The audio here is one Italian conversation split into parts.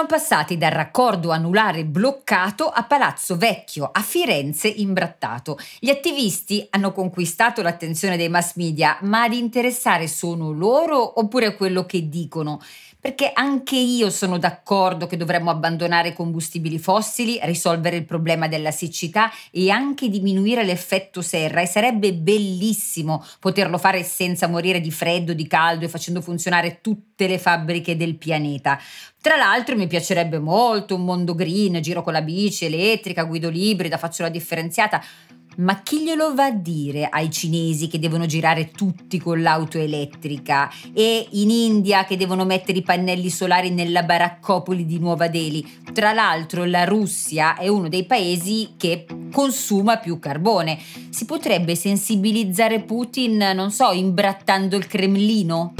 sono passati dal raccordo anulare bloccato a Palazzo Vecchio, a Firenze imbrattato. Gli attivisti hanno conquistato l'attenzione dei mass media, ma ad interessare sono loro oppure quello che dicono? Perché anche io sono d'accordo che dovremmo abbandonare i combustibili fossili, risolvere il problema della siccità e anche diminuire l'effetto serra e sarebbe bellissimo poterlo fare senza morire di freddo, di caldo e facendo funzionare tutte le fabbriche del pianeta. Tra l'altro mi piacerebbe molto un mondo green, giro con la bici elettrica, guido librida, faccio la differenziata, ma chi glielo va a dire ai cinesi che devono girare tutti con l'auto elettrica e in India che devono mettere i pannelli solari nella baraccopoli di Nuova Delhi? Tra l'altro la Russia è uno dei paesi che consuma più carbone. Si potrebbe sensibilizzare Putin, non so, imbrattando il Cremlino?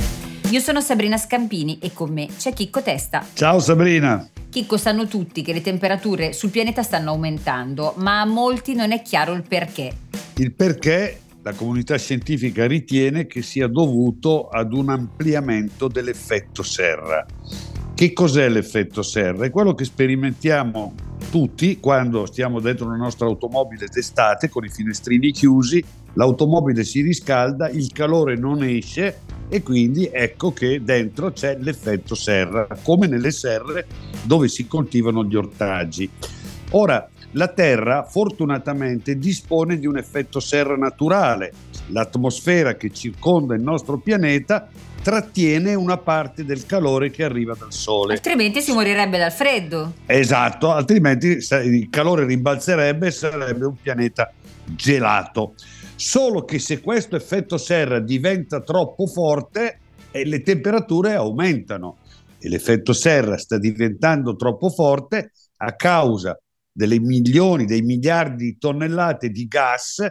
Io sono Sabrina Scampini e con me c'è Chicco Testa. Ciao Sabrina! Chicco, sanno tutti che le temperature sul pianeta stanno aumentando, ma a molti non è chiaro il perché. Il perché la comunità scientifica ritiene che sia dovuto ad un ampliamento dell'effetto serra. Che cos'è l'effetto serra? È quello che sperimentiamo tutti quando stiamo dentro la nostra automobile d'estate con i finestrini chiusi, l'automobile si riscalda, il calore non esce e quindi ecco che dentro c'è l'effetto serra, come nelle serre dove si coltivano gli ortaggi. Ora, la Terra fortunatamente dispone di un effetto serra naturale. L'atmosfera che circonda il nostro pianeta trattiene una parte del calore che arriva dal Sole. Altrimenti si morirebbe dal freddo. Esatto, altrimenti il calore rimbalzerebbe e sarebbe un pianeta gelato. Solo che se questo effetto serra diventa troppo forte, eh, le temperature aumentano. E l'effetto serra sta diventando troppo forte a causa delle milioni, dei miliardi di tonnellate di gas,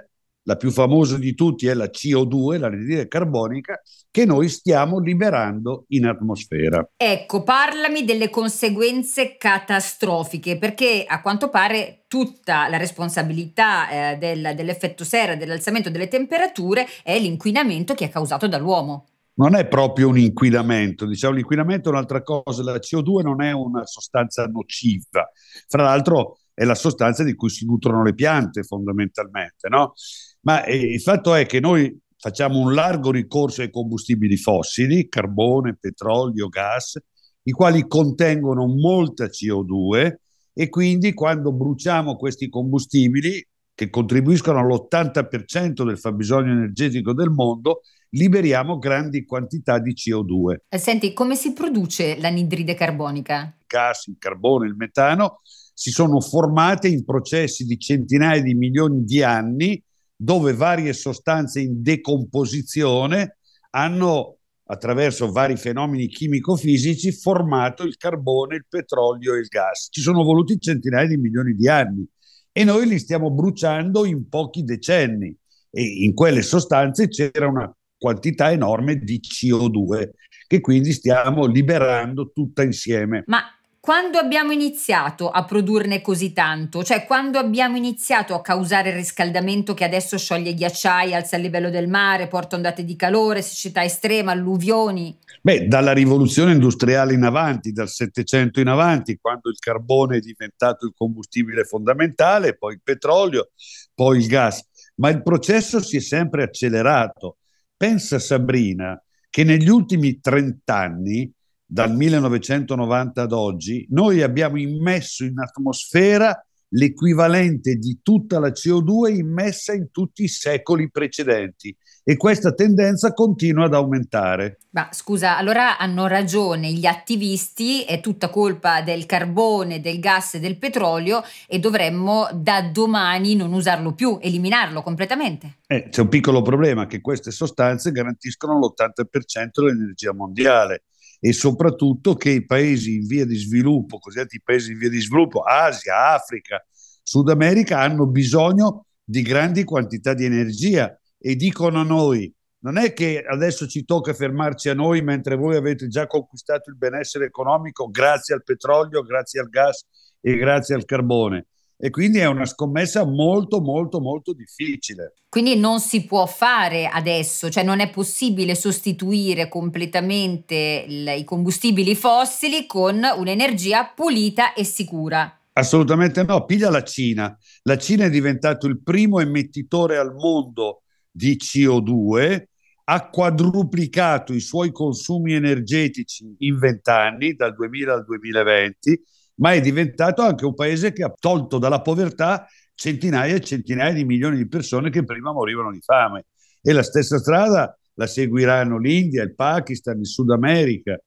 la più famosa di tutti è la CO2, l'anidride carbonica, che noi stiamo liberando in atmosfera. Ecco, parlami delle conseguenze catastrofiche, perché a quanto pare tutta la responsabilità eh, del, dell'effetto serra, dell'alzamento delle temperature, è l'inquinamento che è causato dall'uomo non è proprio un inquinamento, diciamo l'inquinamento è un'altra cosa, la CO2 non è una sostanza nociva, fra l'altro è la sostanza di cui si nutrono le piante fondamentalmente, no? Ma eh, il fatto è che noi facciamo un largo ricorso ai combustibili fossili, carbone, petrolio, gas, i quali contengono molta CO2 e quindi quando bruciamo questi combustibili che contribuiscono all'80% del fabbisogno energetico del mondo, liberiamo grandi quantità di CO2. Eh, senti, come si produce l'anidride carbonica? Il gas, il carbone, il metano si sono formate in processi di centinaia di milioni di anni dove varie sostanze in decomposizione hanno, attraverso vari fenomeni chimico-fisici, formato il carbone, il petrolio e il gas. Ci sono voluti centinaia di milioni di anni e noi li stiamo bruciando in pochi decenni e in quelle sostanze c'era una quantità enorme di CO2 che quindi stiamo liberando tutta insieme. Ma quando abbiamo iniziato a produrne così tanto, cioè quando abbiamo iniziato a causare il riscaldamento che adesso scioglie ghiacciai, alza il livello del mare, porta ondate di calore, siccità estrema, alluvioni? Beh, dalla rivoluzione industriale in avanti, dal Settecento in avanti, quando il carbone è diventato il combustibile fondamentale, poi il petrolio, poi il gas, ma il processo si è sempre accelerato. Pensa Sabrina che negli ultimi 30 anni dal 1990 ad oggi, noi abbiamo immesso in atmosfera l'equivalente di tutta la CO2 immessa in tutti i secoli precedenti e questa tendenza continua ad aumentare. Ma scusa, allora hanno ragione gli attivisti, è tutta colpa del carbone, del gas e del petrolio e dovremmo da domani non usarlo più, eliminarlo completamente. Eh, c'è un piccolo problema che queste sostanze garantiscono l'80% dell'energia mondiale e soprattutto che i paesi in via di sviluppo, cosiddetti paesi in via di sviluppo, Asia, Africa, Sud America, hanno bisogno di grandi quantità di energia e dicono a noi, non è che adesso ci tocca fermarci a noi mentre voi avete già conquistato il benessere economico grazie al petrolio, grazie al gas e grazie al carbone. E quindi è una scommessa molto molto molto difficile. Quindi non si può fare adesso, cioè non è possibile sostituire completamente il, i combustibili fossili con un'energia pulita e sicura. Assolutamente no, piglia la Cina. La Cina è diventato il primo emettitore al mondo di CO2, ha quadruplicato i suoi consumi energetici in vent'anni, dal 2000 al 2020, ma è diventato anche un paese che ha tolto dalla povertà centinaia e centinaia di milioni di persone che prima morivano di fame. E la stessa strada la seguiranno l'India, il Pakistan, il Sud America,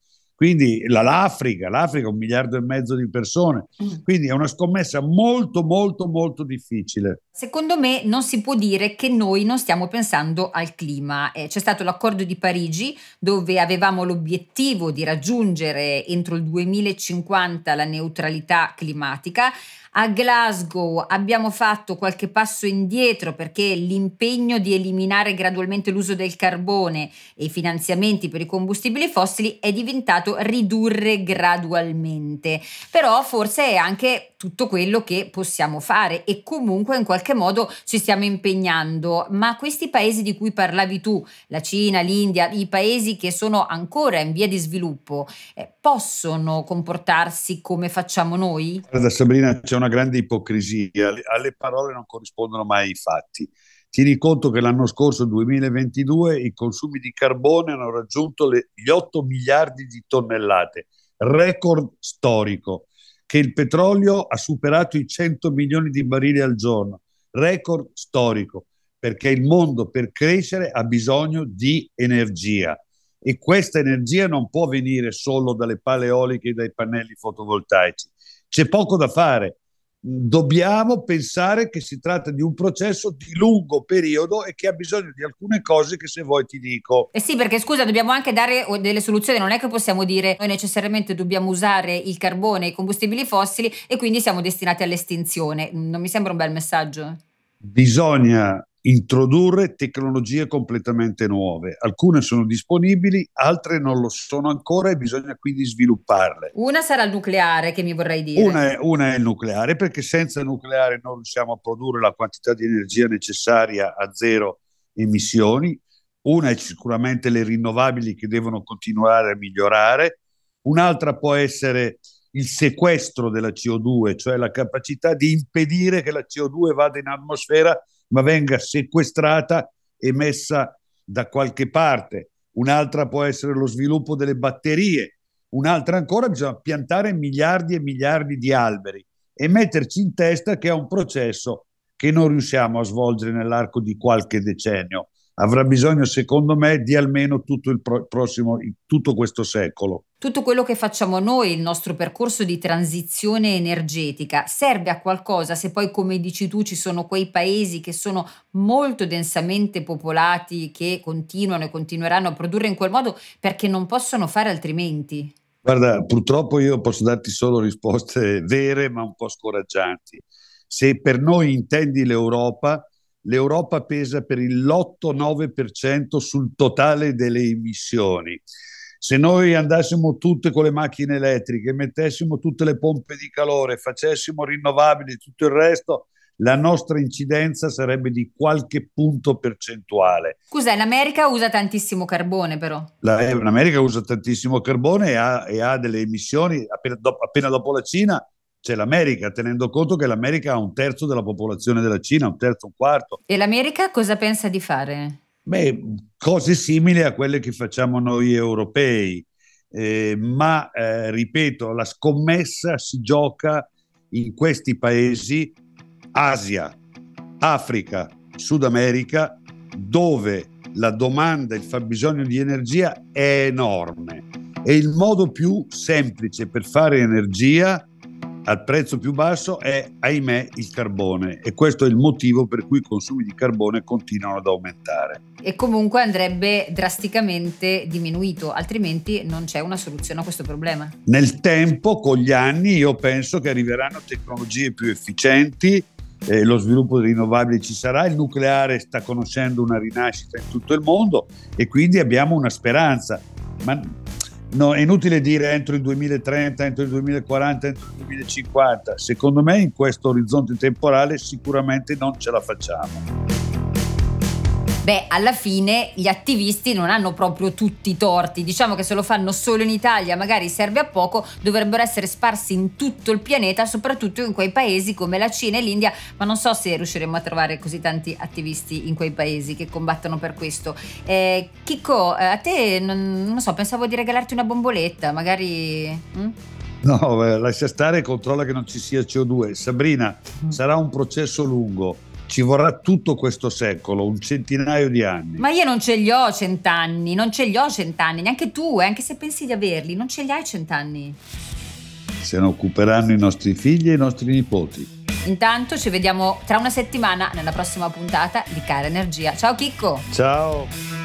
quindi la, l'Africa, l'Africa un miliardo e mezzo di persone, mm. quindi è una scommessa molto molto molto difficile. Secondo me non si può dire che noi non stiamo pensando al clima. Eh, c'è stato l'accordo di Parigi dove avevamo l'obiettivo di raggiungere entro il 2050 la neutralità climatica. A Glasgow abbiamo fatto qualche passo indietro perché l'impegno di eliminare gradualmente l'uso del carbone e i finanziamenti per i combustibili fossili è diventato ridurre gradualmente. Però forse è anche tutto quello che possiamo fare e comunque in qualche modo ci stiamo impegnando. Ma questi paesi di cui parlavi tu, la Cina, l'India, i paesi che sono ancora in via di sviluppo, eh, possono comportarsi come facciamo noi? Guarda Sabrina, c'è una grande ipocrisia, alle parole non corrispondono mai i fatti. Tieni conto che l'anno scorso, 2022, i consumi di carbone hanno raggiunto le, gli 8 miliardi di tonnellate, record storico, che il petrolio ha superato i 100 milioni di barili al giorno, record storico, perché il mondo per crescere ha bisogno di energia e questa energia non può venire solo dalle pale eoliche e dai pannelli fotovoltaici. C'è poco da fare. Dobbiamo pensare che si tratta di un processo di lungo periodo e che ha bisogno di alcune cose che se vuoi ti dico. Eh sì, perché scusa, dobbiamo anche dare delle soluzioni, non è che possiamo dire noi necessariamente dobbiamo usare il carbone e i combustibili fossili e quindi siamo destinati all'estinzione. Non mi sembra un bel messaggio. Bisogna introdurre tecnologie completamente nuove. Alcune sono disponibili, altre non lo sono ancora e bisogna quindi svilupparle. Una sarà il nucleare, che mi vorrei dire. Una è, una è il nucleare, perché senza il nucleare non riusciamo a produrre la quantità di energia necessaria a zero emissioni. Una è sicuramente le rinnovabili che devono continuare a migliorare. Un'altra può essere il sequestro della CO2, cioè la capacità di impedire che la CO2 vada in atmosfera ma venga sequestrata e messa da qualche parte. Un'altra può essere lo sviluppo delle batterie, un'altra ancora bisogna piantare miliardi e miliardi di alberi e metterci in testa che è un processo che non riusciamo a svolgere nell'arco di qualche decennio. Avrà bisogno, secondo me, di almeno tutto il pro- prossimo, tutto questo secolo tutto quello che facciamo noi, il nostro percorso di transizione energetica, serve a qualcosa se poi, come dici tu, ci sono quei paesi che sono molto densamente popolati, che continuano e continueranno a produrre in quel modo perché non possono fare altrimenti? Guarda, purtroppo io posso darti solo risposte vere ma un po' scoraggianti. Se per noi intendi l'Europa, l'Europa pesa per il 8-9% sul totale delle emissioni se noi andassimo tutte con le macchine elettriche, mettessimo tutte le pompe di calore, facessimo rinnovabili, tutto il resto, la nostra incidenza sarebbe di qualche punto percentuale. Scusa, l'America usa tantissimo carbone però. La, eh, L'America usa tantissimo carbone e ha, e ha delle emissioni, appena dopo, appena dopo la Cina c'è l'America, tenendo conto che l'America ha un terzo della popolazione della Cina, un terzo, un quarto. E l'America cosa pensa di fare? Beh, cose simili a quelle che facciamo noi europei, eh, ma eh, ripeto, la scommessa si gioca in questi paesi, Asia, Africa, Sud America, dove la domanda, il fabbisogno di energia è enorme e il modo più semplice per fare energia al prezzo più basso è, ahimè, il carbone e questo è il motivo per cui i consumi di carbone continuano ad aumentare. E comunque andrebbe drasticamente diminuito, altrimenti non c'è una soluzione a questo problema. Nel tempo, con gli anni, io penso che arriveranno tecnologie più efficienti, eh, lo sviluppo di rinnovabili ci sarà, il nucleare sta conoscendo una rinascita in tutto il mondo e quindi abbiamo una speranza. Ma No, è inutile dire entro il 2030, entro il 2040, entro il 2050. Secondo me in questo orizzonte temporale sicuramente non ce la facciamo. Beh, alla fine gli attivisti non hanno proprio tutti i torti, diciamo che se lo fanno solo in Italia magari serve a poco, dovrebbero essere sparsi in tutto il pianeta, soprattutto in quei paesi come la Cina e l'India, ma non so se riusciremo a trovare così tanti attivisti in quei paesi che combattono per questo. Eh, Chicco, eh, a te non, non, so, pensavo di regalarti una bomboletta, magari... Hm? No, lascia stare e controlla che non ci sia CO2. Sabrina, mm. sarà un processo lungo ci vorrà tutto questo secolo, un centinaio di anni. Ma io non ce li ho cent'anni, non ce li ho cent'anni, neanche tu, eh, anche se pensi di averli, non ce li hai cent'anni. Se ne occuperanno i nostri figli e i nostri nipoti. Intanto ci vediamo tra una settimana nella prossima puntata di Cara Energia. Ciao Chicco! Ciao!